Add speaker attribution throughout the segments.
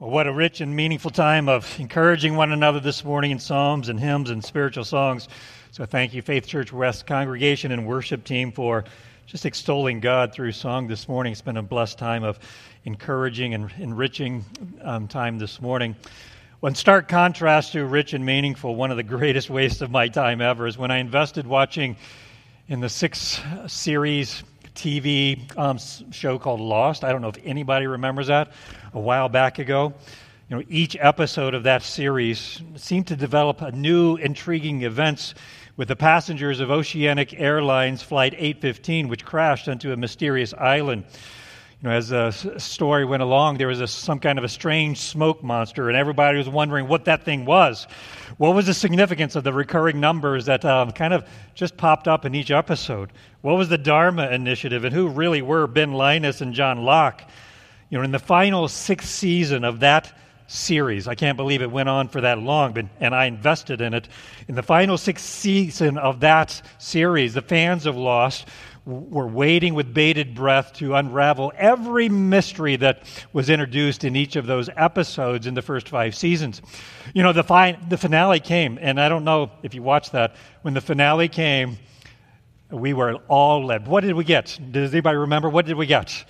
Speaker 1: Well, what a rich and meaningful time of encouraging one another this morning in psalms and hymns and spiritual songs. So thank you, Faith Church West congregation and worship team, for just extolling God through song this morning. It's been a blessed time of encouraging and enriching um, time this morning. In stark contrast to rich and meaningful, one of the greatest wastes of my time ever is when I invested watching in the six series TV um, show called Lost. I don't know if anybody remembers that a while back ago. You know, each episode of that series seemed to develop a new, intriguing events with the passengers of Oceanic Airlines Flight 815, which crashed onto a mysterious island you know, as the story went along, there was a, some kind of a strange smoke monster, and everybody was wondering what that thing was. What was the significance of the recurring numbers that um, kind of just popped up in each episode? What was the Dharma Initiative, and who really were Ben Linus and John Locke? You know, in the final sixth season of that series, I can't believe it went on for that long, but, and I invested in it. In the final sixth season of that series, the fans of Lost were waiting with bated breath to unravel every mystery that was introduced in each of those episodes in the first five seasons. You know, the, fi- the finale came, and I don't know if you watched that. When the finale came, we were all led. What did we get? Does anybody remember? What did we get?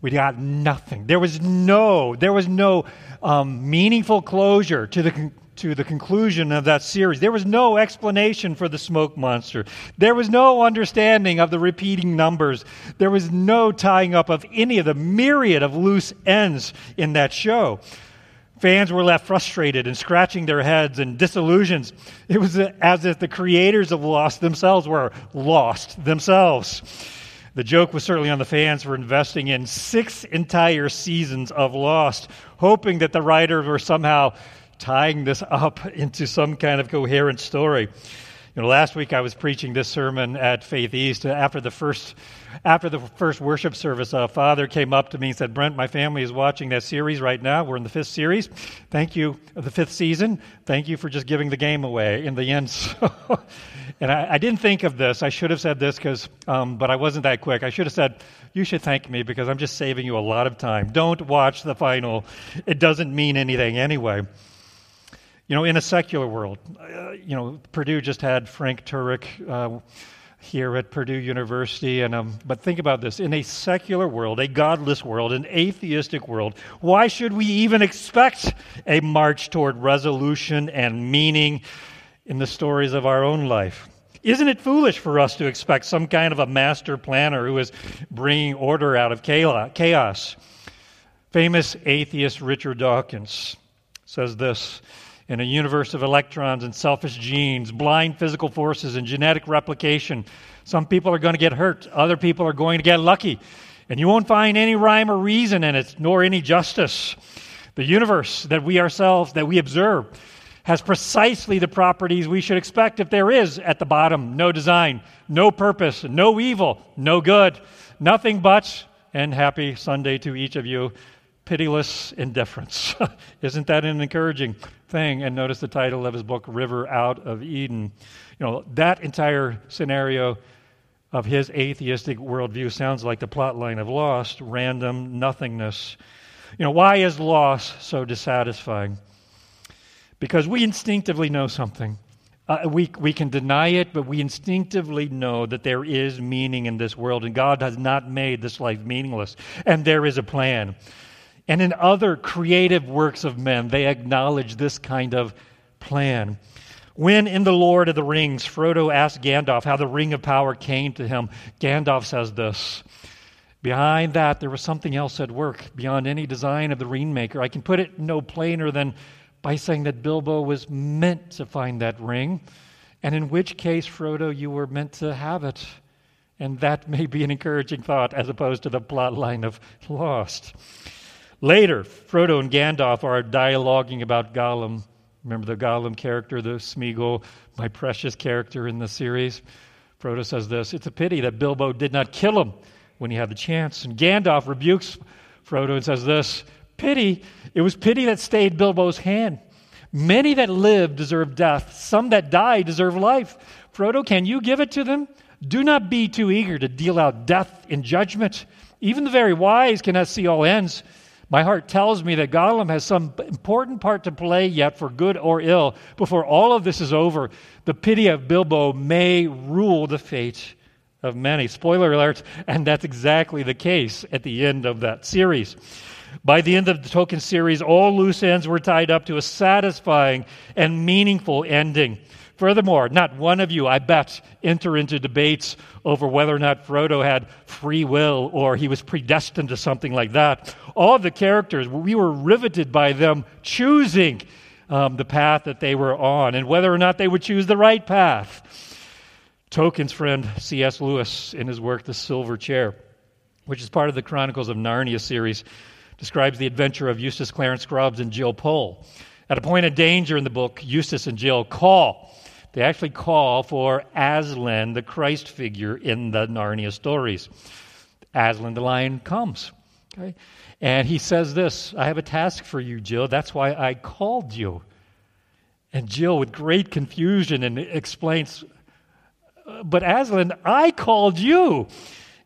Speaker 1: We got nothing. There was no, there was no um, meaningful closure to the to the conclusion of that series. There was no explanation for the smoke monster. There was no understanding of the repeating numbers. There was no tying up of any of the myriad of loose ends in that show. Fans were left frustrated and scratching their heads and disillusioned. It was as if the creators of Lost themselves were lost themselves. The joke was certainly on the fans for investing in six entire seasons of Lost, hoping that the writers were somehow tying this up into some kind of coherent story. You know, last week I was preaching this sermon at Faith East after the first after the first worship service. A father came up to me and said, "Brent, my family is watching that series right now. We're in the fifth series. Thank you, the fifth season. Thank you for just giving the game away in the end." and I, I, didn't think of this. I should have said this because, um, but I wasn't that quick. I should have said, "You should thank me because I'm just saving you a lot of time. Don't watch the final. It doesn't mean anything anyway." You know, in a secular world, uh, you know, Purdue just had Frank Turek uh, here at Purdue University, and um, but think about this: in a secular world, a godless world, an atheistic world, why should we even expect a march toward resolution and meaning in the stories of our own life? Isn't it foolish for us to expect some kind of a master planner who is bringing order out of chaos? Famous atheist Richard Dawkins says this in a universe of electrons and selfish genes, blind physical forces, and genetic replication. Some people are going to get hurt, other people are going to get lucky. And you won't find any rhyme or reason in it, nor any justice. The universe that we ourselves, that we observe, has precisely the properties we should expect if there is at the bottom no design, no purpose, no evil, no good, nothing but, and happy Sunday to each of you, pitiless indifference. Isn't that an encouraging thing? And notice the title of his book, River Out of Eden. You know, that entire scenario of his atheistic worldview sounds like the plot line of Lost, random nothingness. You know, why is loss so dissatisfying? Because we instinctively know something. Uh, we, we can deny it, but we instinctively know that there is meaning in this world, and God has not made this life meaningless, and there is a plan. And in other creative works of men, they acknowledge this kind of plan. When in The Lord of the Rings, Frodo asks Gandalf how the ring of power came to him, Gandalf says this Behind that, there was something else at work beyond any design of the ringmaker. I can put it no plainer than by saying that Bilbo was meant to find that ring, and in which case, Frodo, you were meant to have it. And that may be an encouraging thought as opposed to the plot line of Lost. Later, Frodo and Gandalf are dialoguing about Gollum. Remember the Gollum character, the Smeagol, my precious character in the series? Frodo says this It's a pity that Bilbo did not kill him when he had the chance. And Gandalf rebukes Frodo and says this Pity, it was pity that stayed Bilbo's hand. Many that live deserve death, some that die deserve life. Frodo, can you give it to them? Do not be too eager to deal out death in judgment. Even the very wise cannot see all ends. My heart tells me that Gollum has some important part to play yet, for good or ill, before all of this is over. The pity of Bilbo may rule the fate of many. Spoiler alert, and that's exactly the case at the end of that series. By the end of the Tolkien series, all loose ends were tied up to a satisfying and meaningful ending. Furthermore, not one of you, I bet, enter into debates over whether or not Frodo had free will or he was predestined to something like that. All of the characters, we were riveted by them choosing um, the path that they were on and whether or not they would choose the right path. Tolkien's friend C.S. Lewis, in his work The Silver Chair, which is part of the Chronicles of Narnia series, describes the adventure of Eustace Clarence Scruggs and Jill Pole. At a point of danger in the book, Eustace and Jill call they actually call for Aslan, the Christ figure in the Narnia stories. Aslan the lion comes. Okay? And he says this I have a task for you, Jill. That's why I called you. And Jill, with great confusion, and explains, uh, But Aslan, I called you.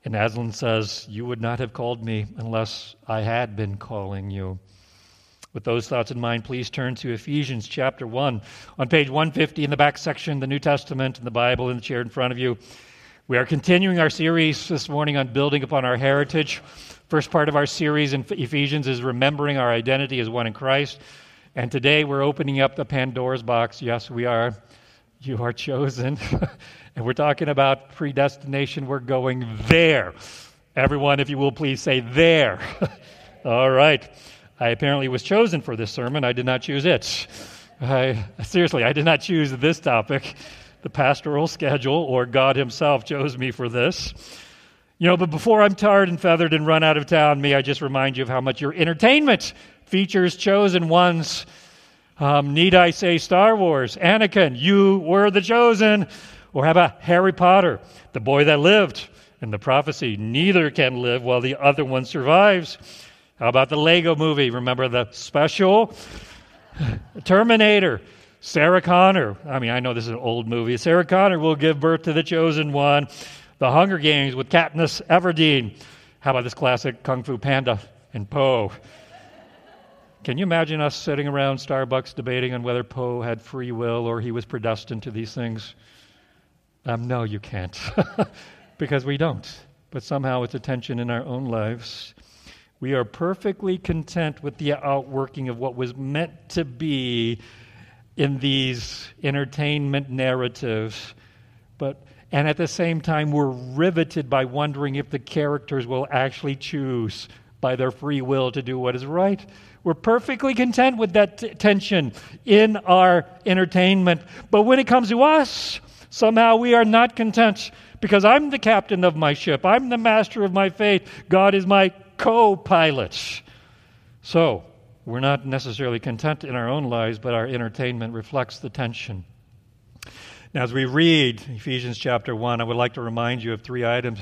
Speaker 1: And Aslan says, You would not have called me unless I had been calling you. With those thoughts in mind, please turn to Ephesians chapter 1. On page 150 in the back section, the New Testament and the Bible in the chair in front of you. We are continuing our series this morning on building upon our heritage. First part of our series in Ephesians is remembering our identity as one in Christ. And today we're opening up the Pandora's box. Yes, we are. You are chosen. and we're talking about predestination. We're going there. Everyone, if you will please say there. All right. I apparently was chosen for this sermon. I did not choose it. I, seriously, I did not choose this topic. The pastoral schedule or God Himself chose me for this. You know, but before I'm tarred and feathered and run out of town, may I just remind you of how much your entertainment features chosen ones. Um, need I say Star Wars? Anakin, you were the chosen. Or how about Harry Potter, the boy that lived? In the prophecy, neither can live while the other one survives. How about the Lego movie? Remember the special? Terminator. Sarah Connor. I mean, I know this is an old movie. Sarah Connor will give birth to the chosen one. The Hunger Games with Katniss Everdeen. How about this classic Kung Fu Panda and Po? Can you imagine us sitting around Starbucks debating on whether Po had free will or he was predestined to these things? Um, no, you can't, because we don't. But somehow it's a tension in our own lives. We are perfectly content with the outworking of what was meant to be in these entertainment narratives. But and at the same time we're riveted by wondering if the characters will actually choose by their free will to do what is right. We're perfectly content with that t- tension in our entertainment. But when it comes to us, somehow we are not content because I'm the captain of my ship. I'm the master of my fate. God is my co pilots. So, we're not necessarily content in our own lives, but our entertainment reflects the tension. Now, as we read Ephesians chapter 1, I would like to remind you of three items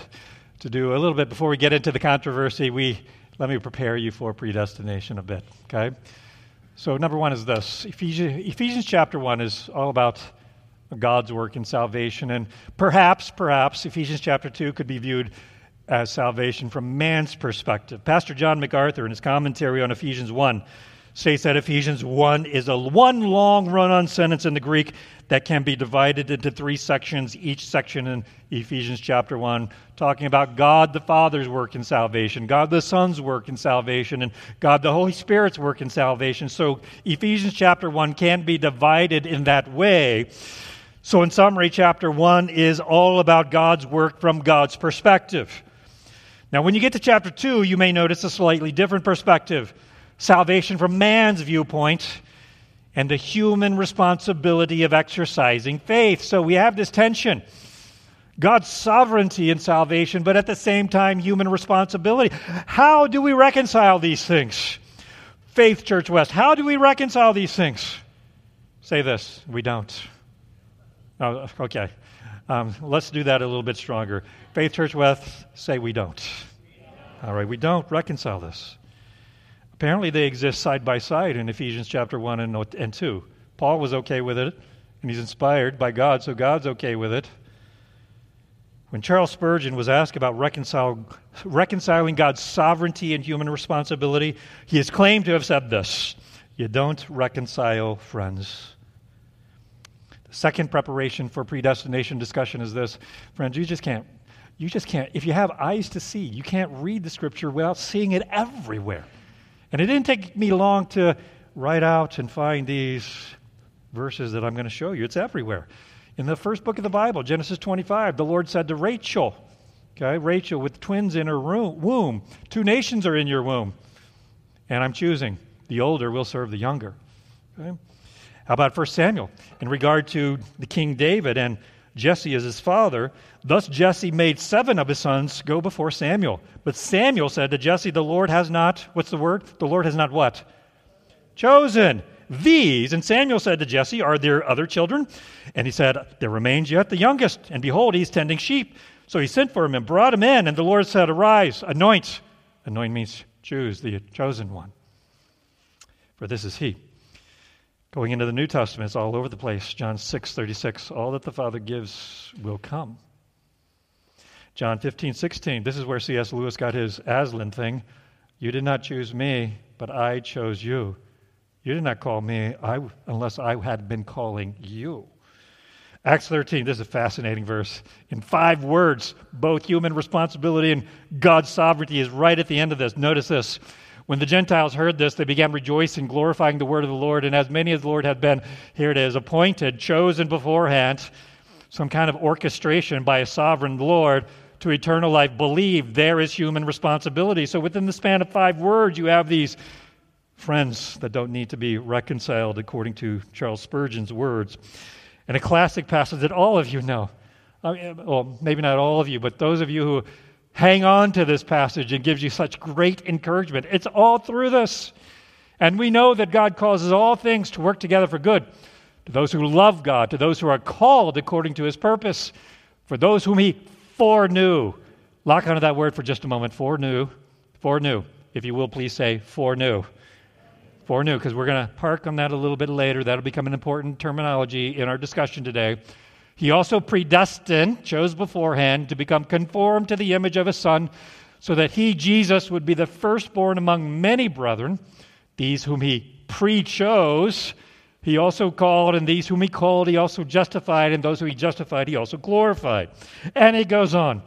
Speaker 1: to do a little bit before we get into the controversy. We, let me prepare you for predestination a bit, okay? So, number one is this Ephesians, Ephesians chapter 1 is all about God's work in salvation. And perhaps, perhaps, Ephesians chapter 2 could be viewed as salvation from man's perspective. Pastor John MacArthur, in his commentary on Ephesians 1, states that Ephesians 1 is a one long run on sentence in the Greek that can be divided into three sections, each section in Ephesians chapter 1, talking about God the Father's work in salvation, God the Son's work in salvation, and God the Holy Spirit's work in salvation. So Ephesians chapter 1 can be divided in that way. So, in summary, chapter 1 is all about God's work from God's perspective. Now, when you get to chapter 2, you may notice a slightly different perspective salvation from man's viewpoint and the human responsibility of exercising faith. So we have this tension God's sovereignty in salvation, but at the same time, human responsibility. How do we reconcile these things? Faith Church West, how do we reconcile these things? Say this we don't. Oh, okay. Um, let's do that a little bit stronger. Faith Church West, say we don't. All right, we don't reconcile this. Apparently, they exist side by side in Ephesians chapter 1 and, and 2. Paul was okay with it, and he's inspired by God, so God's okay with it. When Charles Spurgeon was asked about reconciling God's sovereignty and human responsibility, he is claimed to have said this You don't reconcile friends. Second preparation for predestination discussion is this friends, you just can't. You just can't. If you have eyes to see, you can't read the scripture without seeing it everywhere. And it didn't take me long to write out and find these verses that I'm going to show you. It's everywhere. In the first book of the Bible, Genesis 25, the Lord said to Rachel, okay, Rachel with twins in her room, womb, two nations are in your womb, and I'm choosing. The older will serve the younger. Okay? How about 1 Samuel? In regard to the King David and Jesse as his father, thus Jesse made seven of his sons go before Samuel. But Samuel said to Jesse, The Lord has not, what's the word? The Lord has not what? Chosen these. And Samuel said to Jesse, Are there other children? And he said, There remains yet the youngest, and behold, he's tending sheep. So he sent for him and brought him in, and the Lord said, Arise, anoint. Anoint means choose, the chosen one. For this is he. Going into the New Testament, it's all over the place. John 6 36, all that the Father gives will come. John 15 16, this is where C.S. Lewis got his Aslan thing. You did not choose me, but I chose you you did not call me I, unless I had been calling you. Acts 13, this is a fascinating verse. In five words, both human responsibility and God's sovereignty is right at the end of this. Notice this. When the Gentiles heard this, they began rejoicing, glorifying the word of the Lord. And as many as the Lord had been, here it is, appointed, chosen beforehand, some kind of orchestration by a sovereign Lord to eternal life, believe there is human responsibility. So within the span of five words, you have these friends that don't need to be reconciled, according to Charles Spurgeon's words. And a classic passage that all of you know. I mean, well, maybe not all of you, but those of you who hang on to this passage and gives you such great encouragement. It's all through this. And we know that God causes all things to work together for good to those who love God, to those who are called according to his purpose, for those whom he foreknew. Lock onto that word for just a moment. Foreknew. Foreknew. If you will, please say foreknew foreknew, because we're going to park on that a little bit later. That'll become an important terminology in our discussion today. He also predestined, chose beforehand, to become conformed to the image of his Son, so that he, Jesus, would be the firstborn among many brethren. These whom he pre chose, he also called, and these whom he called, he also justified, and those whom he justified, he also glorified. And it goes on.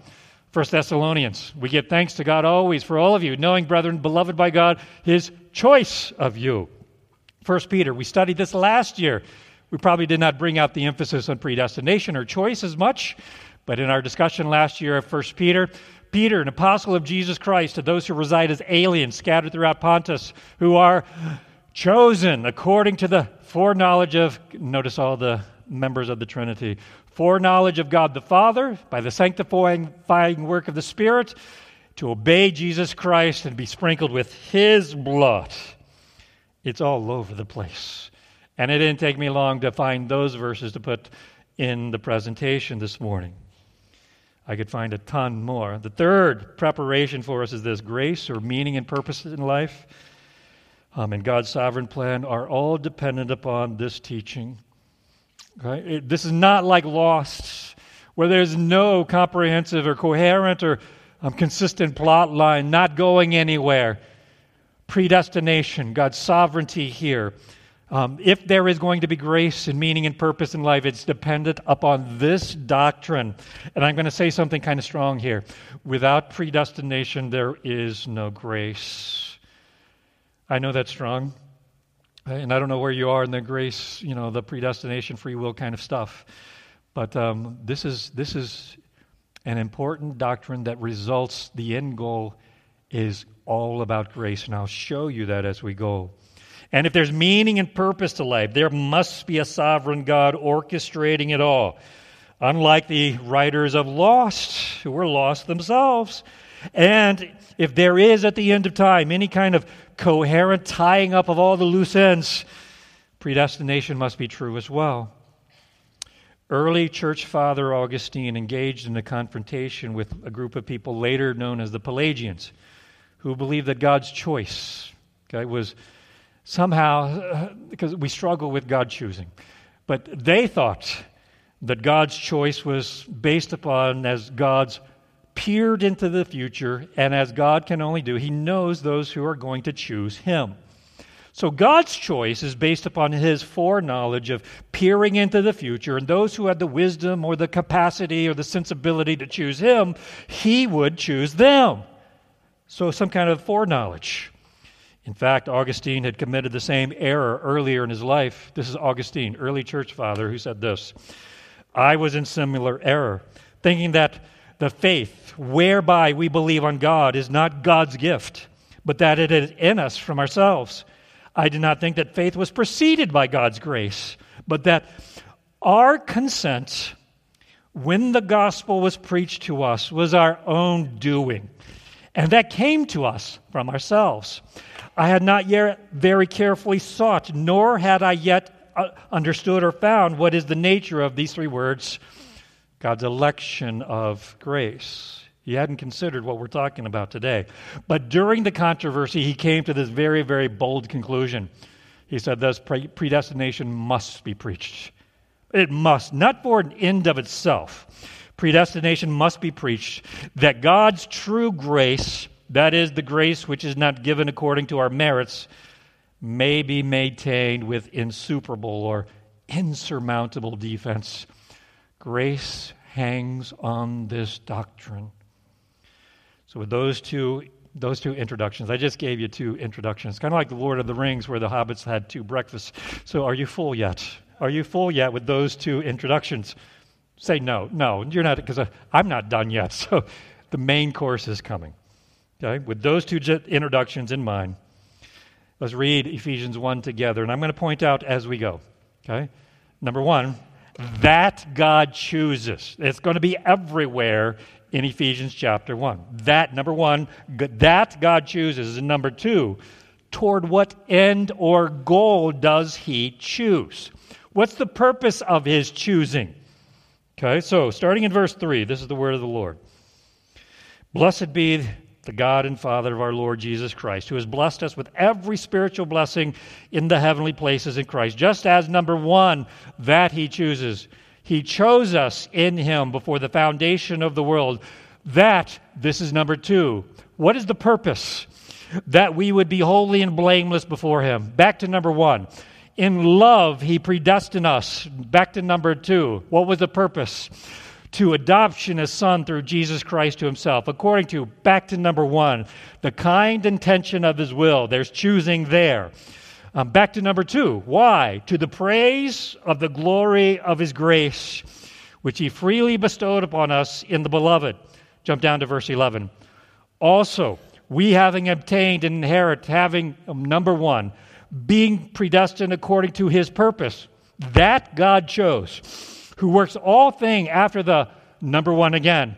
Speaker 1: 1 Thessalonians, we give thanks to God always for all of you, knowing, brethren, beloved by God, his choice of you. 1 Peter, we studied this last year. We probably did not bring out the emphasis on predestination or choice as much, but in our discussion last year of 1 Peter, Peter, an apostle of Jesus Christ, to those who reside as aliens scattered throughout Pontus, who are chosen according to the foreknowledge of, notice all the members of the Trinity, foreknowledge of God the Father by the sanctifying work of the Spirit to obey Jesus Christ and be sprinkled with His blood. It's all over the place. And it didn't take me long to find those verses to put in the presentation this morning. I could find a ton more. The third preparation for us is this grace or meaning and purpose in life um, and God's sovereign plan are all dependent upon this teaching. Okay? It, this is not like Lost, where there's no comprehensive or coherent or um, consistent plot line, not going anywhere. Predestination, God's sovereignty here. Um, if there is going to be grace and meaning and purpose in life, it's dependent upon this doctrine. And I'm going to say something kind of strong here. Without predestination, there is no grace. I know that's strong. And I don't know where you are in the grace, you know, the predestination, free will kind of stuff. But um, this, is, this is an important doctrine that results, the end goal is all about grace. And I'll show you that as we go. And if there's meaning and purpose to life, there must be a sovereign God orchestrating it all. Unlike the writers of Lost, who were lost themselves. And if there is at the end of time any kind of coherent tying up of all the loose ends, predestination must be true as well. Early church father Augustine engaged in a confrontation with a group of people later known as the Pelagians, who believed that God's choice okay, was somehow, because we struggle with God choosing, but they thought that God's choice was based upon as God's peered into the future, and as God can only do, He knows those who are going to choose Him. So God's choice is based upon His foreknowledge of peering into the future, and those who had the wisdom or the capacity or the sensibility to choose Him, He would choose them. So, some kind of foreknowledge. In fact, Augustine had committed the same error earlier in his life. This is Augustine, early church father, who said this I was in similar error, thinking that the faith whereby we believe on God is not God's gift, but that it is in us from ourselves. I did not think that faith was preceded by God's grace, but that our consent when the gospel was preached to us was our own doing, and that came to us from ourselves. I had not yet very carefully sought, nor had I yet uh, understood or found what is the nature of these three words God's election of grace. He hadn't considered what we're talking about today. But during the controversy, he came to this very, very bold conclusion. He said, Thus, predestination must be preached. It must, not for an end of itself. Predestination must be preached that God's true grace that is, the grace which is not given according to our merits may be maintained with insuperable or insurmountable defense. Grace hangs on this doctrine. So, with those two, those two introductions, I just gave you two introductions, kind of like the Lord of the Rings, where the hobbits had two breakfasts. So, are you full yet? Are you full yet with those two introductions? Say no, no, you're not, because uh, I'm not done yet. So, the main course is coming. Okay, with those two introductions in mind, let's read Ephesians 1 together. And I'm going to point out as we go. Okay? Number one, that God chooses. It's going to be everywhere in Ephesians chapter 1. That, number one, that God chooses. And number two, toward what end or goal does he choose? What's the purpose of his choosing? Okay, so starting in verse 3, this is the word of the Lord. Blessed be the God and Father of our Lord Jesus Christ, who has blessed us with every spiritual blessing in the heavenly places in Christ. Just as number one, that He chooses. He chose us in Him before the foundation of the world. That, this is number two. What is the purpose? That we would be holy and blameless before Him. Back to number one. In love, He predestined us. Back to number two. What was the purpose? To adoption as son through Jesus Christ to himself. According to, back to number one, the kind intention of his will. There's choosing there. Um, back to number two, why? To the praise of the glory of his grace, which he freely bestowed upon us in the beloved. Jump down to verse 11. Also, we having obtained and inherit, having, um, number one, being predestined according to his purpose, that God chose who works all things after the number one again,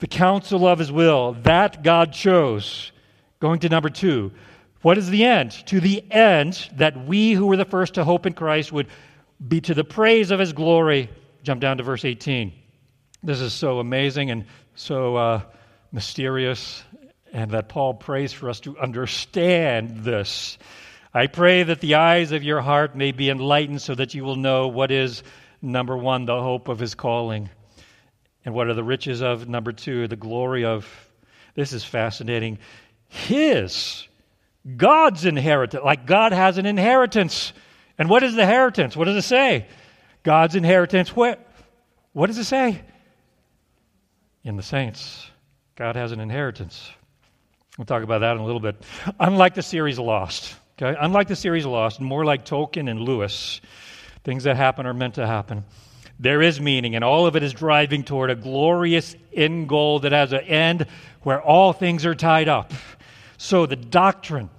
Speaker 1: the counsel of his will. That God chose. Going to number two. What is the end? To the end that we who were the first to hope in Christ would be to the praise of his glory. Jump down to verse 18. This is so amazing and so uh, mysterious, and that Paul prays for us to understand this. I pray that the eyes of your heart may be enlightened so that you will know what is Number one, the hope of his calling. And what are the riches of? Number two, the glory of. This is fascinating. His, God's inheritance. Like God has an inheritance. And what is the inheritance? What does it say? God's inheritance. What, what does it say? In the saints. God has an inheritance. We'll talk about that in a little bit. Unlike the series Lost, okay? Unlike the series Lost, more like Tolkien and Lewis, Things that happen are meant to happen. There is meaning, and all of it is driving toward a glorious end goal that has an end where all things are tied up. So, the doctrine,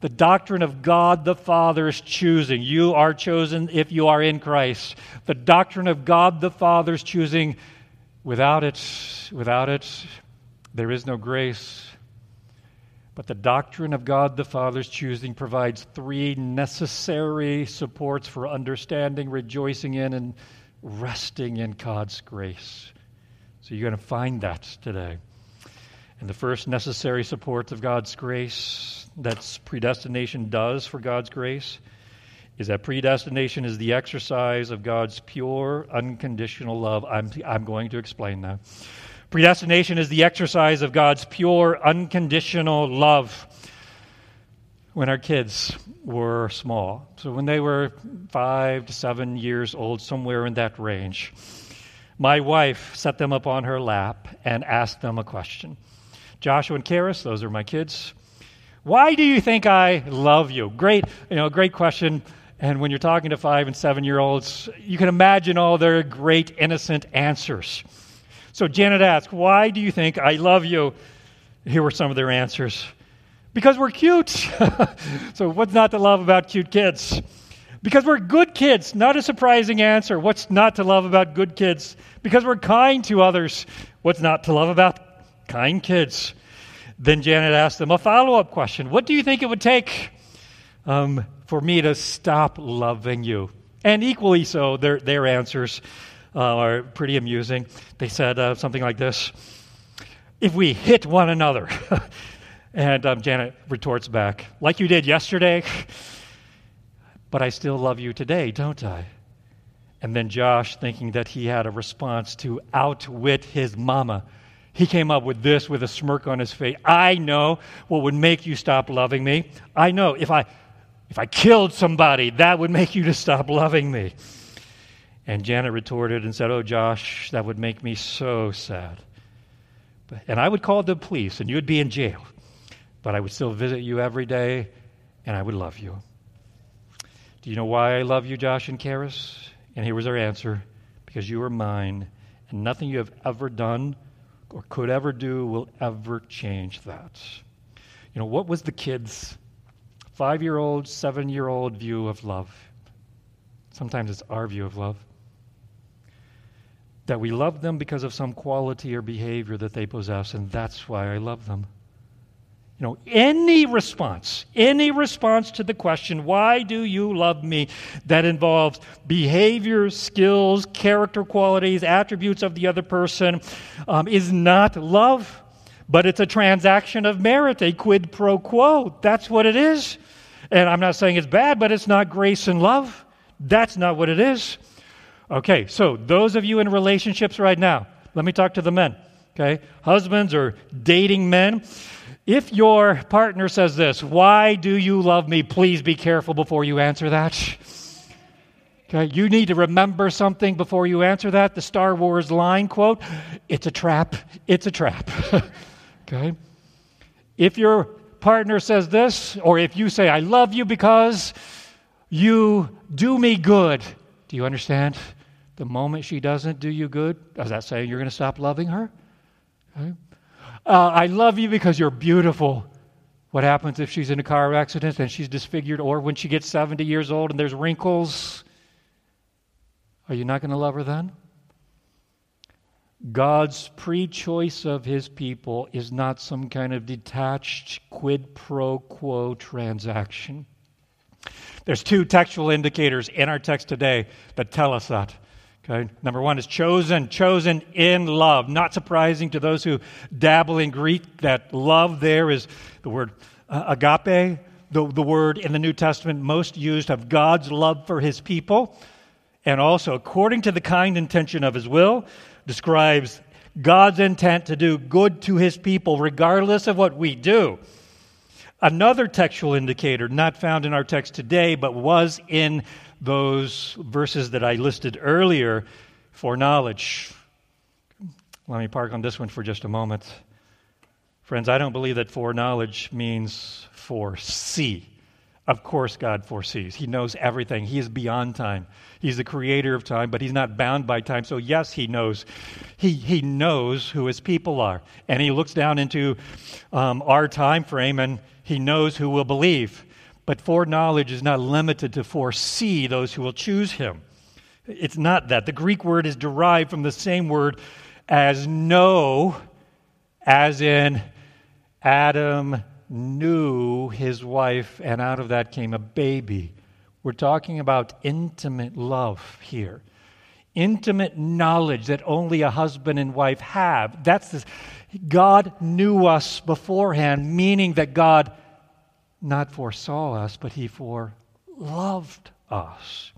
Speaker 1: the doctrine of God the Father's choosing. You are chosen if you are in Christ. The doctrine of God the Father's choosing. Without it, without it, there is no grace. But the doctrine of God the Father's choosing provides three necessary supports for understanding, rejoicing in, and resting in God's grace. So you're going to find that today. And the first necessary support of God's grace, that's predestination does for God's grace, is that predestination is the exercise of God's pure, unconditional love. I'm, I'm going to explain that. Predestination is the exercise of God's pure, unconditional love when our kids were small. So when they were five to seven years old, somewhere in that range, my wife set them up on her lap and asked them a question. Joshua and Karis, those are my kids. Why do you think I love you? Great, you know, great question. And when you're talking to five and seven year olds, you can imagine all their great innocent answers. So Janet asked, Why do you think I love you? Here were some of their answers. Because we're cute. so, what's not to love about cute kids? Because we're good kids. Not a surprising answer. What's not to love about good kids? Because we're kind to others. What's not to love about kind kids? Then Janet asked them a follow up question What do you think it would take um, for me to stop loving you? And equally so, their, their answers uh, are pretty amusing. They said uh, something like this If we hit one another, and um, Janet retorts back, like you did yesterday, but I still love you today, don't I? And then Josh, thinking that he had a response to outwit his mama, he came up with this with a smirk on his face. I know what would make you stop loving me. I know if I if I killed somebody, that would make you to stop loving me. And Janet retorted and said, Oh, Josh, that would make me so sad. And I would call the police, and you would be in jail. But I would still visit you every day, and I would love you. Do you know why I love you, Josh and Karis? And here was our answer because you are mine, and nothing you have ever done or could ever do will ever change that. You know, what was the kids' five year old, seven year old view of love? Sometimes it's our view of love that we love them because of some quality or behavior that they possess, and that's why I love them. You know, any response, any response to the question, why do you love me, that involves behavior, skills, character qualities, attributes of the other person, um, is not love, but it's a transaction of merit, a quid pro quo. That's what it is. And I'm not saying it's bad, but it's not grace and love. That's not what it is. Okay, so those of you in relationships right now, let me talk to the men. Okay, husbands or dating men. If your partner says this, why do you love me? Please be careful before you answer that. Okay, you need to remember something before you answer that. The Star Wars line quote it's a trap. It's a trap. okay? If your partner says this, or if you say, I love you because you do me good, do you understand? The moment she doesn't do you good, does that say you're going to stop loving her? Okay. Uh, I love you because you're beautiful. What happens if she's in a car accident and she's disfigured, or when she gets 70 years old and there's wrinkles? Are you not going to love her then? God's pre choice of his people is not some kind of detached quid pro quo transaction. There's two textual indicators in our text today that tell us that. Okay, number one is chosen, chosen in love. Not surprising to those who dabble in Greek that love there is the word uh, agape, the, the word in the New Testament most used of God's love for his people. And also, according to the kind intention of his will, describes God's intent to do good to his people regardless of what we do. Another textual indicator, not found in our text today, but was in those verses that I listed earlier, foreknowledge. Let me park on this one for just a moment. Friends, I don't believe that foreknowledge means foresee. Of course, God foresees. He knows everything. He is beyond time. He's the creator of time, but He's not bound by time. So, yes, He knows. He, he knows who His people are. And He looks down into um, our time frame and He knows who will believe. But foreknowledge is not limited to foresee those who will choose him. It's not that. The Greek word is derived from the same word as know, as in Adam knew his wife, and out of that came a baby. We're talking about intimate love here. Intimate knowledge that only a husband and wife have. That's this. God knew us beforehand, meaning that God not foresaw us, but he foreloved us.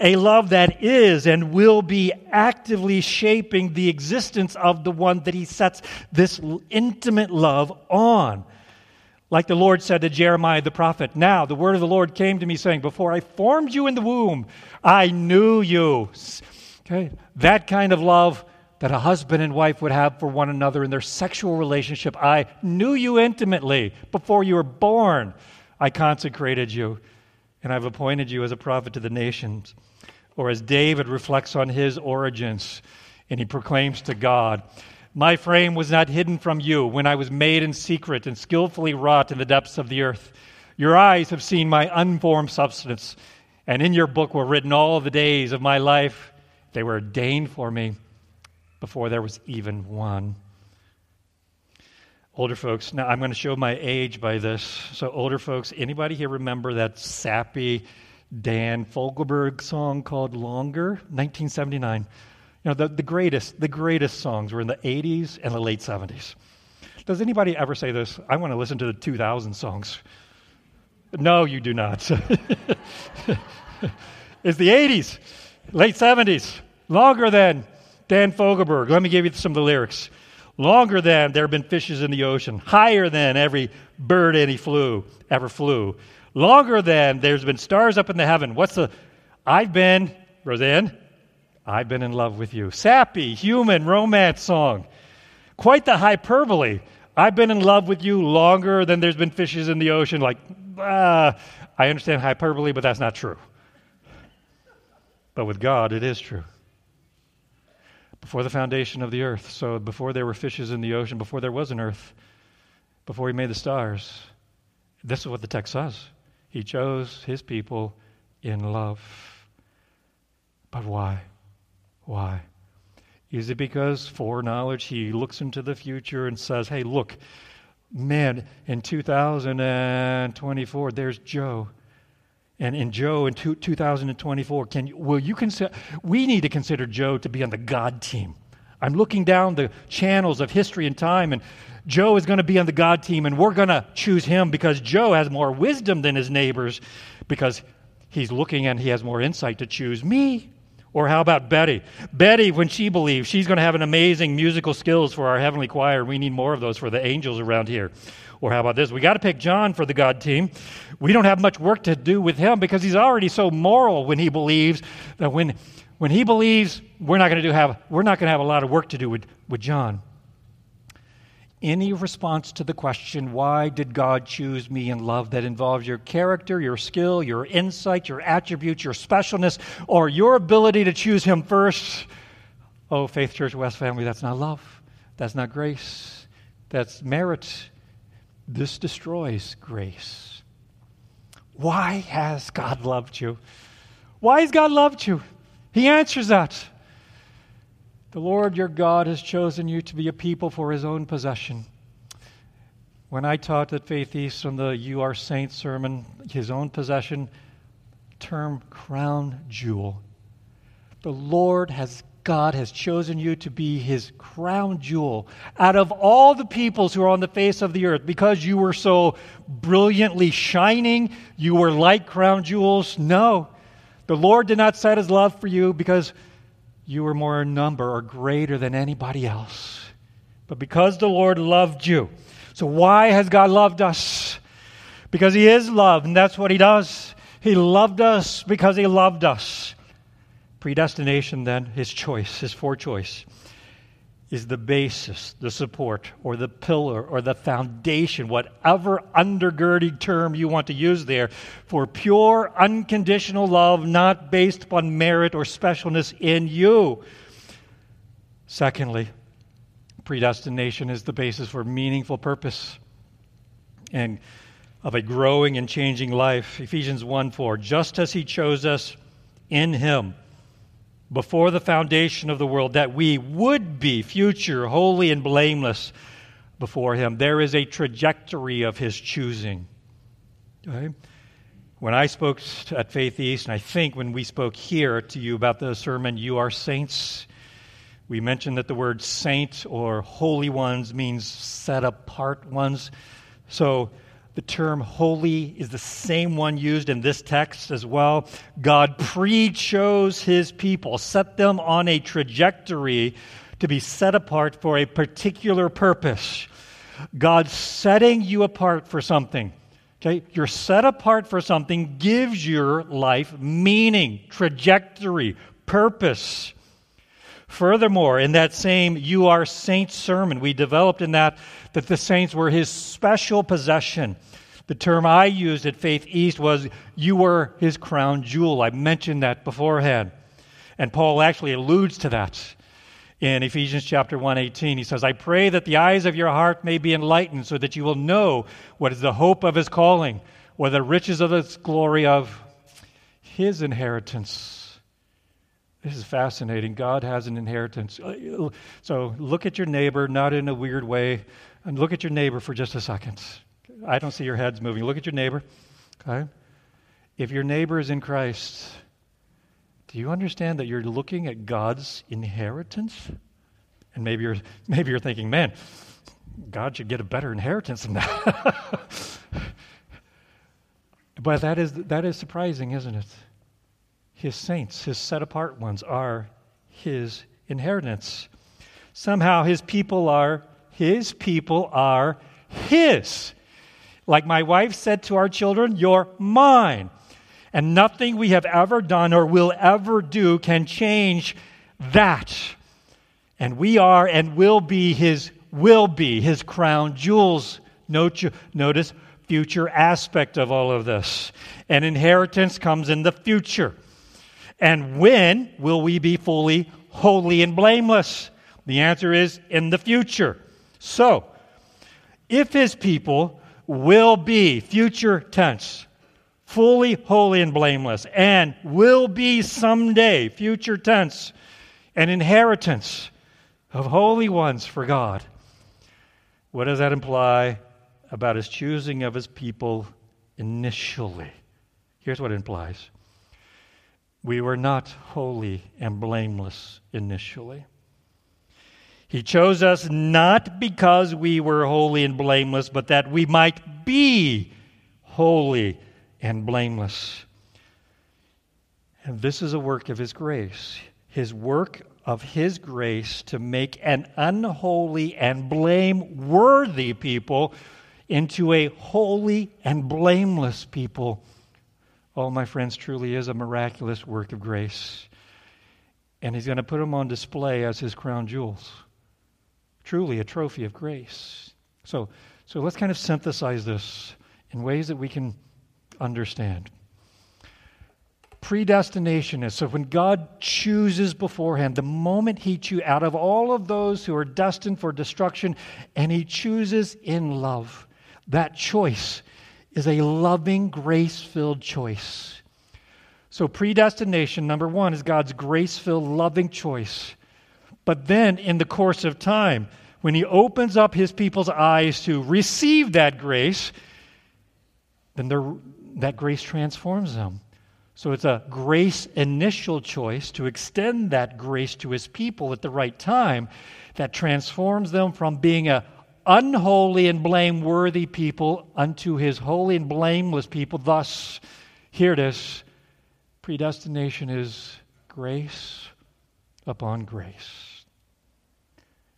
Speaker 1: A love that is and will be actively shaping the existence of the one that he sets this intimate love on. Like the Lord said to Jeremiah the prophet, Now the word of the Lord came to me, saying, Before I formed you in the womb, I knew you. Okay? That kind of love that a husband and wife would have for one another in their sexual relationship. I knew you intimately before you were born. I consecrated you, and I've appointed you as a prophet to the nations. Or as David reflects on his origins, and he proclaims to God, My frame was not hidden from you when I was made in secret and skillfully wrought in the depths of the earth. Your eyes have seen my unformed substance, and in your book were written all the days of my life. They were ordained for me before there was even one. Older folks, now I'm going to show my age by this. So, older folks, anybody here remember that sappy Dan Fogelberg song called Longer? 1979. You know, the, the greatest, the greatest songs were in the 80s and the late 70s. Does anybody ever say this? I want to listen to the 2000 songs. No, you do not. it's the 80s, late 70s, longer than Dan Fogelberg. Let me give you some of the lyrics. Longer than there have been fishes in the ocean, higher than every bird any flew ever flew. Longer than there's been stars up in the heaven. What's the I've been, Roseanne? I've been in love with you. Sappy, human romance song. Quite the hyperbole. I've been in love with you longer than there's been fishes in the ocean. Like, uh, I understand hyperbole, but that's not true. But with God, it is true before the foundation of the earth. So before there were fishes in the ocean, before there was an earth, before he made the stars. This is what the text says. He chose his people in love. But why? Why? Is it because foreknowledge he looks into the future and says, hey, look, man, in 2024, there's Joe and in Joe in two, 2024, can you, will you consider, we need to consider Joe to be on the God team. I'm looking down the channels of history and time, and Joe is going to be on the God team, and we're going to choose him because Joe has more wisdom than his neighbors because he's looking and he has more insight to choose me. Or how about Betty? Betty, when she believes, she's going to have an amazing musical skills for our heavenly choir. We need more of those for the angels around here. Or how about this? We got to pick John for the God team. We don't have much work to do with him because he's already so moral when he believes that when, when he believes, we're not going to have we're not going to have a lot of work to do with, with John. Any response to the question, why did God choose me in love, that involves your character, your skill, your insight, your attributes, your specialness, or your ability to choose Him first? Oh, Faith Church West family, that's not love. That's not grace. That's merit. This destroys grace. Why has God loved you? Why has God loved you? He answers that. The Lord your God has chosen you to be a people for his own possession. When I taught at Faith East on the You Are Saints sermon, his own possession, term crown jewel. The Lord has God has chosen you to be his crown jewel out of all the peoples who are on the face of the earth because you were so brilliantly shining, you were like crown jewels. No, the Lord did not set his love for you because you were more in number or greater than anybody else, but because the Lord loved you. So, why has God loved us? Because he is love, and that's what he does. He loved us because he loved us. Predestination, then, his choice, his forechoice, is the basis, the support, or the pillar, or the foundation, whatever undergirding term you want to use there, for pure, unconditional love, not based upon merit or specialness in you. Secondly, predestination is the basis for meaningful purpose and of a growing and changing life. Ephesians 1 4. Just as he chose us in him before the foundation of the world that we would be future holy and blameless before him. There is a trajectory of his choosing. Okay? When I spoke at Faith East, and I think when we spoke here to you about the sermon, You Are Saints, we mentioned that the word saint or holy ones means set apart ones. So The term holy is the same one used in this text as well. God pre chose his people, set them on a trajectory to be set apart for a particular purpose. God setting you apart for something. Okay? You're set apart for something gives your life meaning, trajectory, purpose. Furthermore, in that same You Are Saints sermon, we developed in that that the saints were his special possession. The term I used at Faith East was, You were his crown jewel. I mentioned that beforehand. And Paul actually alludes to that in Ephesians chapter 1:18 he says I pray that the eyes of your heart may be enlightened so that you will know what is the hope of his calling what the riches of his glory of his inheritance this is fascinating God has an inheritance uh, so look at your neighbor not in a weird way and look at your neighbor for just a second I don't see your heads moving look at your neighbor okay if your neighbor is in Christ do you understand that you're looking at God's inheritance? And maybe you're, maybe you're thinking, man, God should get a better inheritance than that. but that is, that is surprising, isn't it? His saints, his set apart ones, are his inheritance. Somehow his people are, his people are his. Like my wife said to our children, you're mine. And nothing we have ever done or will ever do can change that. And we are and will be his will be his crown jewels. Notice future aspect of all of this. And inheritance comes in the future. And when will we be fully holy and blameless? The answer is in the future. So, if his people will be, future tense, fully holy and blameless, and will be someday, future tense, an inheritance of holy ones for God. What does that imply about his choosing of his people initially? Here's what it implies we were not holy and blameless initially. He chose us not because we were holy and blameless, but that we might be holy and blameless. And this is a work of His grace. His work of His grace to make an unholy and blameworthy people into a holy and blameless people. Oh, my friends, truly is a miraculous work of grace. And He's going to put them on display as His crown jewels. Truly a trophy of grace. So, so let's kind of synthesize this in ways that we can understand. Predestination is so when God chooses beforehand, the moment He chooses, out of all of those who are destined for destruction, and He chooses in love, that choice is a loving, grace filled choice. So, predestination, number one, is God's grace filled, loving choice. But then, in the course of time, when He opens up His people's eyes to receive that grace, then that grace transforms them. So it's a grace initial choice to extend that grace to his people at the right time that transforms them from being a unholy and blameworthy people unto his holy and blameless people. Thus, here it is predestination is grace upon grace.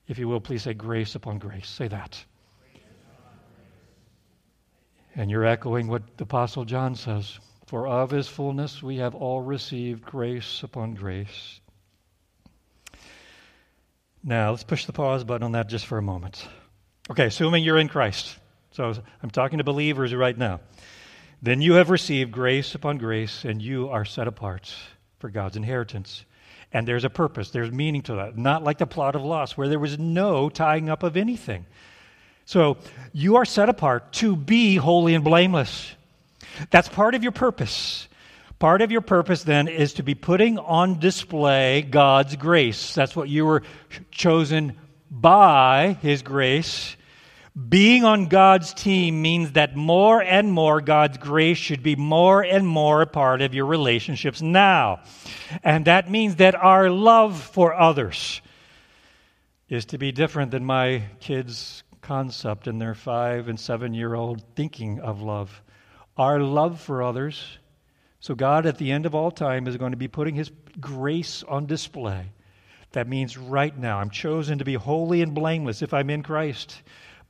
Speaker 1: If you will, please say grace upon grace. Say that. And you're echoing what the Apostle John says For of his fullness we have all received grace upon grace. Now, let's push the pause button on that just for a moment. Okay, assuming you're in Christ. So I'm talking to believers right now. Then you have received grace upon grace, and you are set apart for God's inheritance. And there's a purpose, there's meaning to that. Not like the plot of Lost, where there was no tying up of anything. So you are set apart to be holy and blameless. That's part of your purpose. Part of your purpose then is to be putting on display God's grace. That's what you were chosen by His grace. Being on God's team means that more and more God's grace should be more and more a part of your relationships now. And that means that our love for others is to be different than my kids' concept in their five and seven year old thinking of love. Our love for others. So, God, at the end of all time, is going to be putting His grace on display. That means right now, I'm chosen to be holy and blameless if I'm in Christ.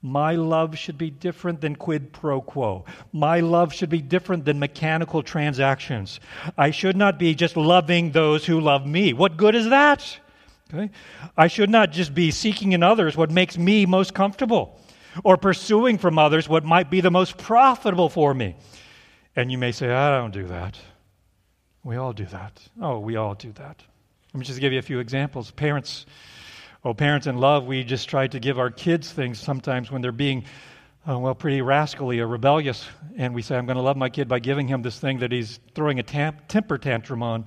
Speaker 1: My love should be different than quid pro quo. My love should be different than mechanical transactions. I should not be just loving those who love me. What good is that? Okay? I should not just be seeking in others what makes me most comfortable or pursuing from others what might be the most profitable for me. And you may say, I don't do that. We all do that. Oh, we all do that. Let me just give you a few examples. Parents Oh, parents in love, we just try to give our kids things sometimes when they're being, uh, well, pretty rascally or rebellious. And we say, I'm going to love my kid by giving him this thing that he's throwing a tam- temper tantrum on,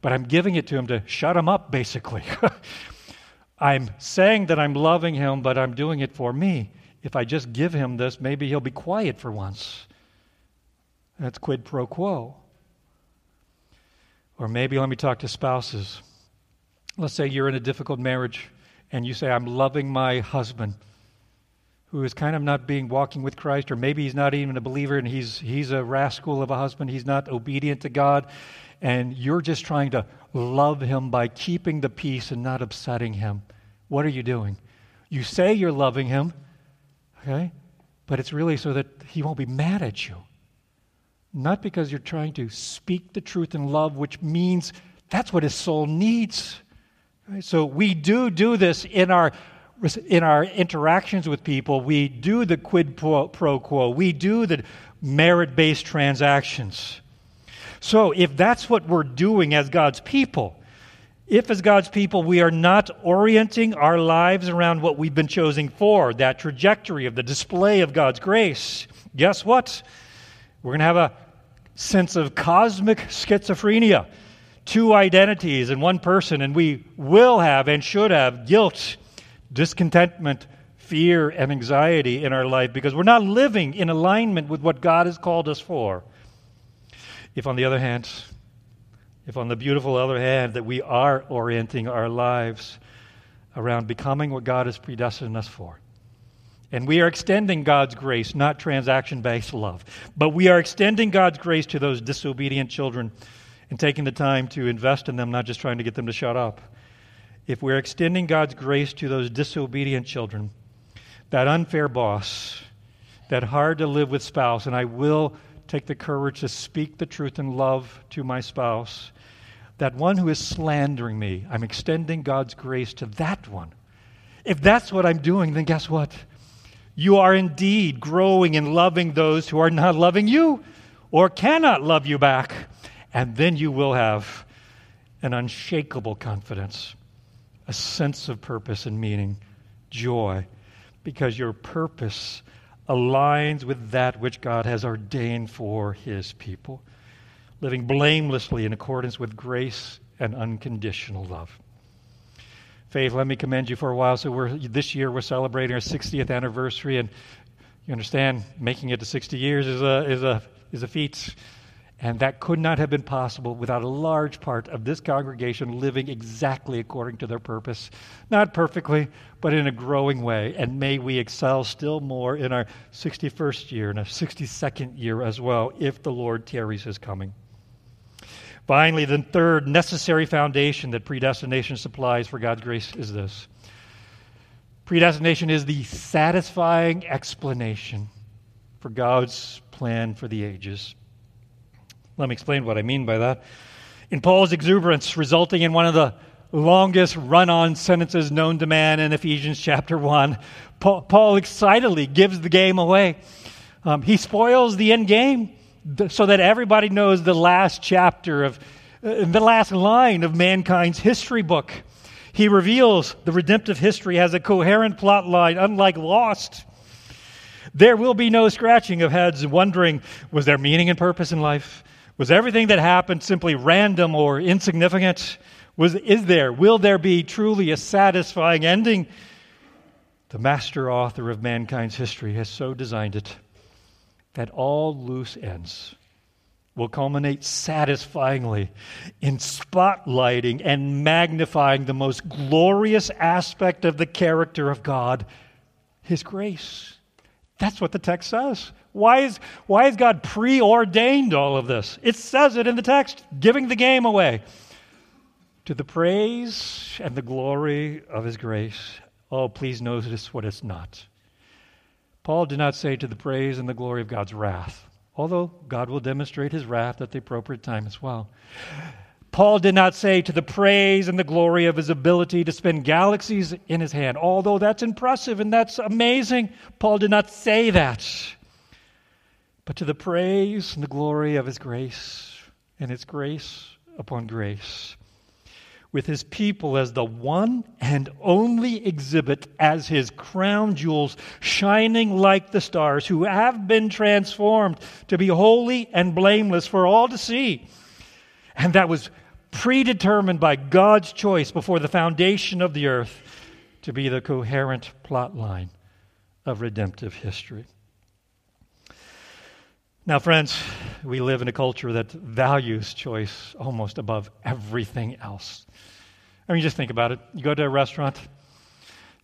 Speaker 1: but I'm giving it to him to shut him up, basically. I'm saying that I'm loving him, but I'm doing it for me. If I just give him this, maybe he'll be quiet for once. That's quid pro quo. Or maybe let me talk to spouses. Let's say you're in a difficult marriage and you say, I'm loving my husband who is kind of not being walking with Christ, or maybe he's not even a believer and he's, he's a rascal of a husband, he's not obedient to God, and you're just trying to love him by keeping the peace and not upsetting him. What are you doing? You say you're loving him, okay, but it's really so that he won't be mad at you. Not because you're trying to speak the truth in love, which means that's what his soul needs. So we do do this in our in our interactions with people. We do the quid pro, pro quo. We do the merit-based transactions. So if that's what we're doing as God's people, if as God's people we are not orienting our lives around what we've been chosen for, that trajectory of the display of God's grace, guess what? We're going to have a sense of cosmic schizophrenia two identities in one person, and we will have and should have guilt, discontentment, fear, and anxiety in our life because we're not living in alignment with what God has called us for. If, on the other hand, if on the beautiful other hand, that we are orienting our lives around becoming what God has predestined us for. And we are extending God's grace, not transaction based love, but we are extending God's grace to those disobedient children and taking the time to invest in them, not just trying to get them to shut up. If we're extending God's grace to those disobedient children, that unfair boss, that hard to live with spouse, and I will take the courage to speak the truth in love to my spouse, that one who is slandering me, I'm extending God's grace to that one. If that's what I'm doing, then guess what? You are indeed growing and loving those who are not loving you or cannot love you back. And then you will have an unshakable confidence, a sense of purpose and meaning, joy, because your purpose aligns with that which God has ordained for his people, living blamelessly in accordance with grace and unconditional love. Faith, let me commend you for a while. So we're this year we're celebrating our 60th anniversary, and you understand making it to 60 years is a is a is a feat. And that could not have been possible without a large part of this congregation living exactly according to their purpose. Not perfectly, but in a growing way. And may we excel still more in our 61st year and our 62nd year as well, if the Lord tarries his coming. Finally, the third necessary foundation that predestination supplies for God's grace is this predestination is the satisfying explanation for God's plan for the ages. Let me explain what I mean by that. In Paul's exuberance, resulting in one of the longest run on sentences known to man in Ephesians chapter 1, Paul, excitedly gives the game away. Um, he spoils the end game so that everybody knows the last chapter of uh, the last line of mankind's history book. He reveals the redemptive history has a coherent plot line, unlike Lost. There will be no scratching of heads wondering was there meaning and purpose in life? Was everything that happened simply random or insignificant? Was, is there, will there be truly a satisfying ending? The master author of mankind's history has so designed it that all loose ends will culminate satisfyingly in spotlighting and magnifying the most glorious aspect of the character of God His grace. That's what the text says. Why is, why has God preordained all of this? It says it in the text, giving the game away. To the praise and the glory of His grace. Oh, please notice what it's not. Paul did not say to the praise and the glory of God's wrath, although God will demonstrate His wrath at the appropriate time as well. Paul did not say to the praise and the glory of his ability to spin galaxies in his hand, although that's impressive and that's amazing. Paul did not say that. But to the praise and the glory of his grace, and its grace upon grace, with his people as the one and only exhibit, as his crown jewels, shining like the stars, who have been transformed to be holy and blameless for all to see. And that was predetermined by God's choice before the foundation of the earth to be the coherent plot line of redemptive history. Now, friends, we live in a culture that values choice almost above everything else. I mean, just think about it. You go to a restaurant,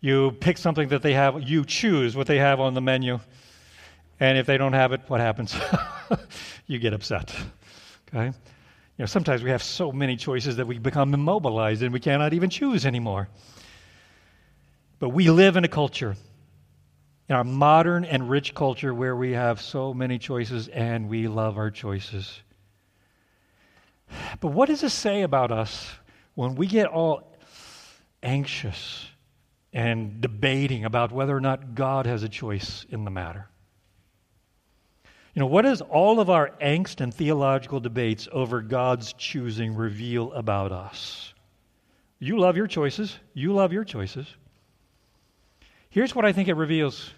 Speaker 1: you pick something that they have, you choose what they have on the menu, and if they don't have it, what happens? you get upset. Okay? You know, sometimes we have so many choices that we become immobilized and we cannot even choose anymore. But we live in a culture, in our modern and rich culture, where we have so many choices and we love our choices. But what does this say about us when we get all anxious and debating about whether or not God has a choice in the matter? You know, what does all of our angst and theological debates over God's choosing reveal about us? You love your choices. You love your choices. Here's what I think it reveals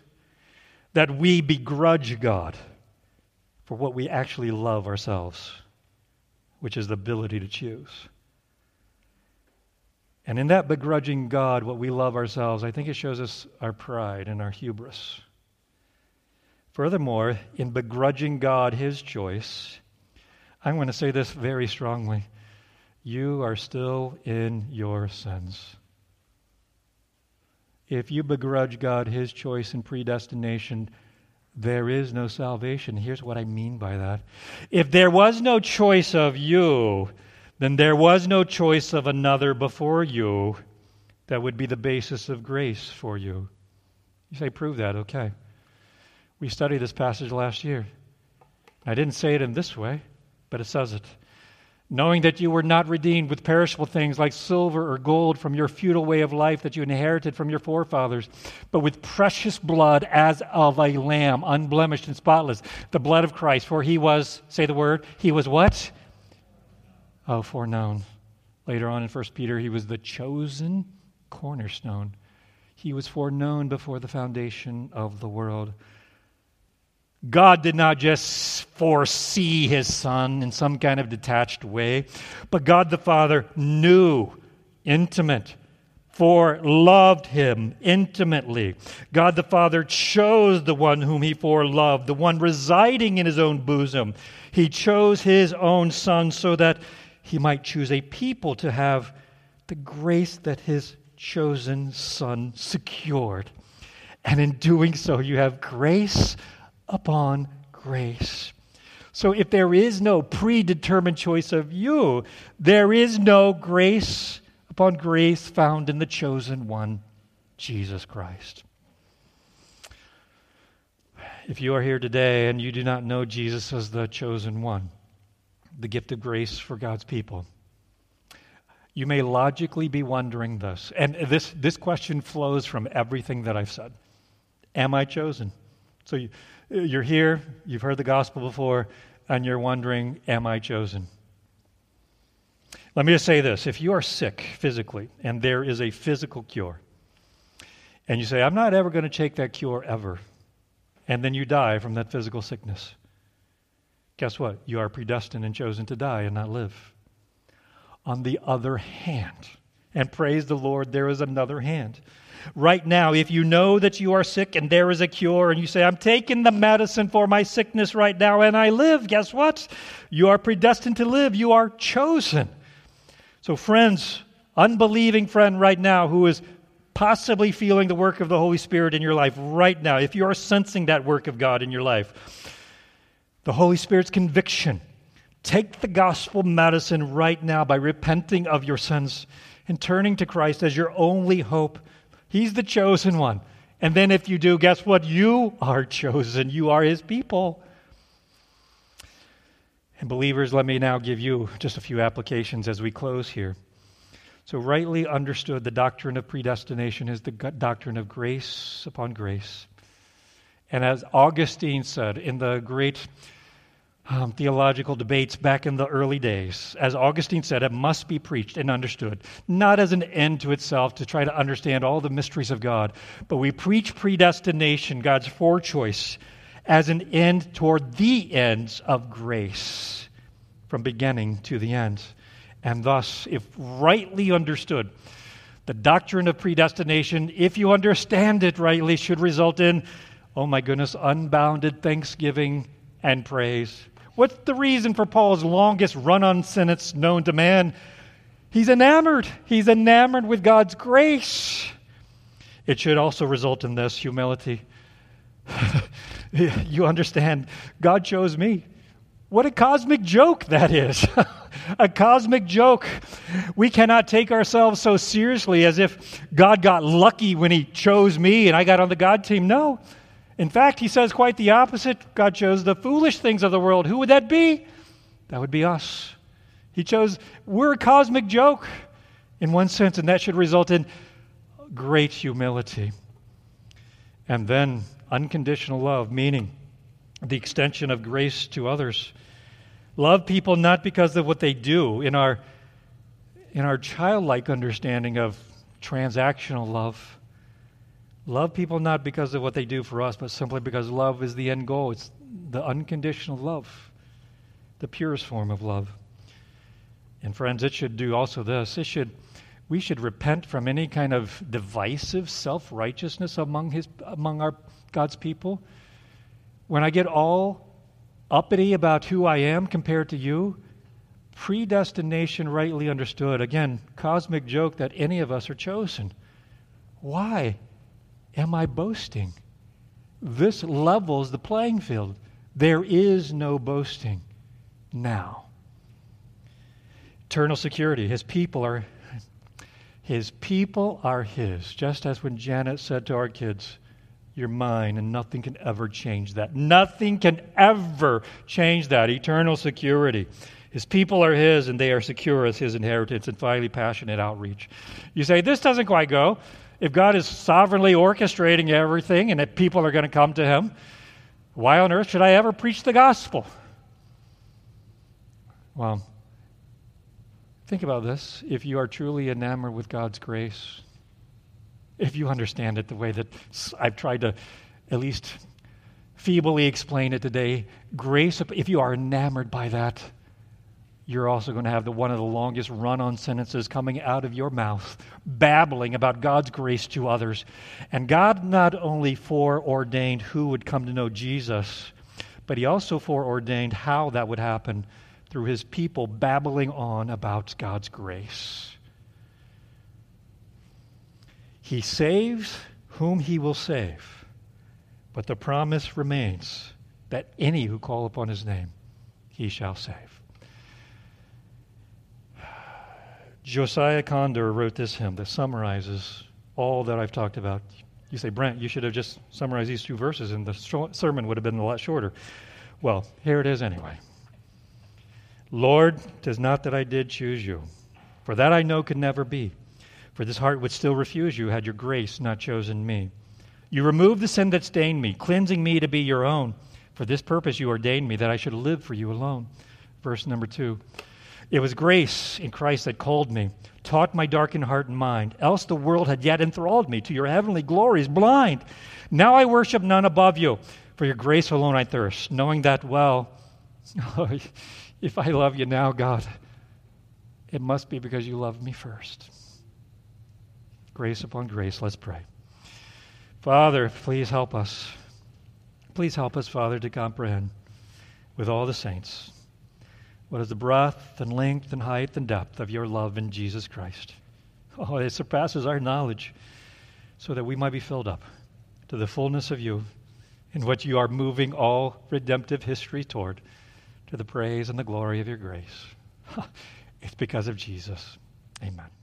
Speaker 1: that we begrudge God for what we actually love ourselves, which is the ability to choose. And in that begrudging God, what we love ourselves, I think it shows us our pride and our hubris. Furthermore, in begrudging God his choice, I'm going to say this very strongly you are still in your sins. If you begrudge God his choice and predestination, there is no salvation. Here's what I mean by that. If there was no choice of you, then there was no choice of another before you that would be the basis of grace for you. You say, prove that, okay. We studied this passage last year. I didn't say it in this way, but it says it. Knowing that you were not redeemed with perishable things like silver or gold from your futile way of life that you inherited from your forefathers, but with precious blood as of a lamb, unblemished and spotless, the blood of Christ. For he was, say the word, he was what? Oh, foreknown. Later on in 1 Peter, he was the chosen cornerstone. He was foreknown before the foundation of the world God did not just foresee his son in some kind of detached way, but God the Father knew, intimate, for loved him intimately. God the Father chose the one whom he foreloved, the one residing in his own bosom. He chose his own son so that he might choose a people to have the grace that his chosen son secured. And in doing so, you have grace upon grace. So if there is no predetermined choice of you, there is no grace upon grace found in the chosen one, Jesus Christ. If you are here today and you do not know Jesus as the chosen one, the gift of grace for God's people, you may logically be wondering this. And this, this question flows from everything that I've said Am I chosen? So you, you're here, you've heard the gospel before, and you're wondering, Am I chosen? Let me just say this if you are sick physically and there is a physical cure, and you say, I'm not ever going to take that cure ever, and then you die from that physical sickness, guess what? You are predestined and chosen to die and not live. On the other hand, and praise the Lord, there is another hand right now. If you know that you are sick and there is a cure, and you say, I'm taking the medicine for my sickness right now and I live, guess what? You are predestined to live. You are chosen. So, friends, unbelieving friend right now who is possibly feeling the work of the Holy Spirit in your life right now, if you are sensing that work of God in your life, the Holy Spirit's conviction, take the gospel medicine right now by repenting of your sins and turning to Christ as your only hope. He's the chosen one. And then if you do, guess what? You are chosen. You are his people. And believers, let me now give you just a few applications as we close here. So, rightly understood, the doctrine of predestination is the doctrine of grace upon grace. And as Augustine said in the great um, theological debates back in the early days, as Augustine said, it must be preached and understood, not as an end to itself to try to understand all the mysteries of God, but we preach predestination, God's forechoice as an end toward the ends of grace from beginning to the end. And thus, if rightly understood, the doctrine of predestination, if you understand it rightly, should result in, oh my goodness, unbounded thanksgiving and praise. What's the reason for Paul's longest run on sentence known to man? He's enamored. He's enamored with God's grace. It should also result in this humility. you understand, God chose me. What a cosmic joke that is. a cosmic joke. We cannot take ourselves so seriously as if God got lucky when He chose me and I got on the God team. No. In fact, He says quite the opposite. God chose the foolish things of the world. Who would that be? That would be us. He chose, we're a cosmic joke in one sense, and that should result in great humility. And then unconditional love, meaning the extension of grace to others. Love people not because of what they do in our in our childlike understanding of transactional love. Love people not because of what they do for us, but simply because love is the end goal. It's the unconditional love, the purest form of love. And friends, it should do also this. It should we should repent from any kind of divisive self-righteousness among his among our God's people, when I get all uppity about who I am compared to you, predestination rightly understood, again, cosmic joke that any of us are chosen. Why am I boasting? This levels the playing field. There is no boasting now. Eternal security. His people are his people are his. Just as when Janet said to our kids, you're mine, and nothing can ever change that. Nothing can ever change that. Eternal security. His people are His, and they are secure as His inheritance, and finally, passionate outreach. You say, this doesn't quite go. If God is sovereignly orchestrating everything and that people are going to come to Him, why on earth should I ever preach the gospel? Well, think about this. If you are truly enamored with God's grace, if you understand it the way that I've tried to at least feebly explain it today. Grace, if you are enamored by that, you're also going to have the, one of the longest run on sentences coming out of your mouth, babbling about God's grace to others. And God not only foreordained who would come to know Jesus, but He also foreordained how that would happen through His people babbling on about God's grace. He saves whom he will save, but the promise remains that any who call upon his name, he shall save. Josiah Conder wrote this hymn that summarizes all that I've talked about. You say, Brent, you should have just summarized these two verses, and the sermon would have been a lot shorter. Well, here it is anyway. Lord, tis not that I did choose you, for that I know could never be. For this heart would still refuse you had your grace not chosen me. You removed the sin that stained me, cleansing me to be your own. For this purpose you ordained me, that I should live for you alone. Verse number two. It was grace in Christ that called me, taught my darkened heart and mind, else the world had yet enthralled me to your heavenly glories blind. Now I worship none above you. For your grace alone I thirst, knowing that well. if I love you now, God, it must be because you loved me first grace upon grace. Let's pray. Father, please help us. Please help us, Father, to comprehend with all the saints what is the breadth and length and height and depth of your love in Jesus Christ. Oh, it surpasses our knowledge. so that we might be filled up to the fullness of you in what you are moving all redemptive history toward, to the praise and the glory of your grace. it's because of Jesus. Amen.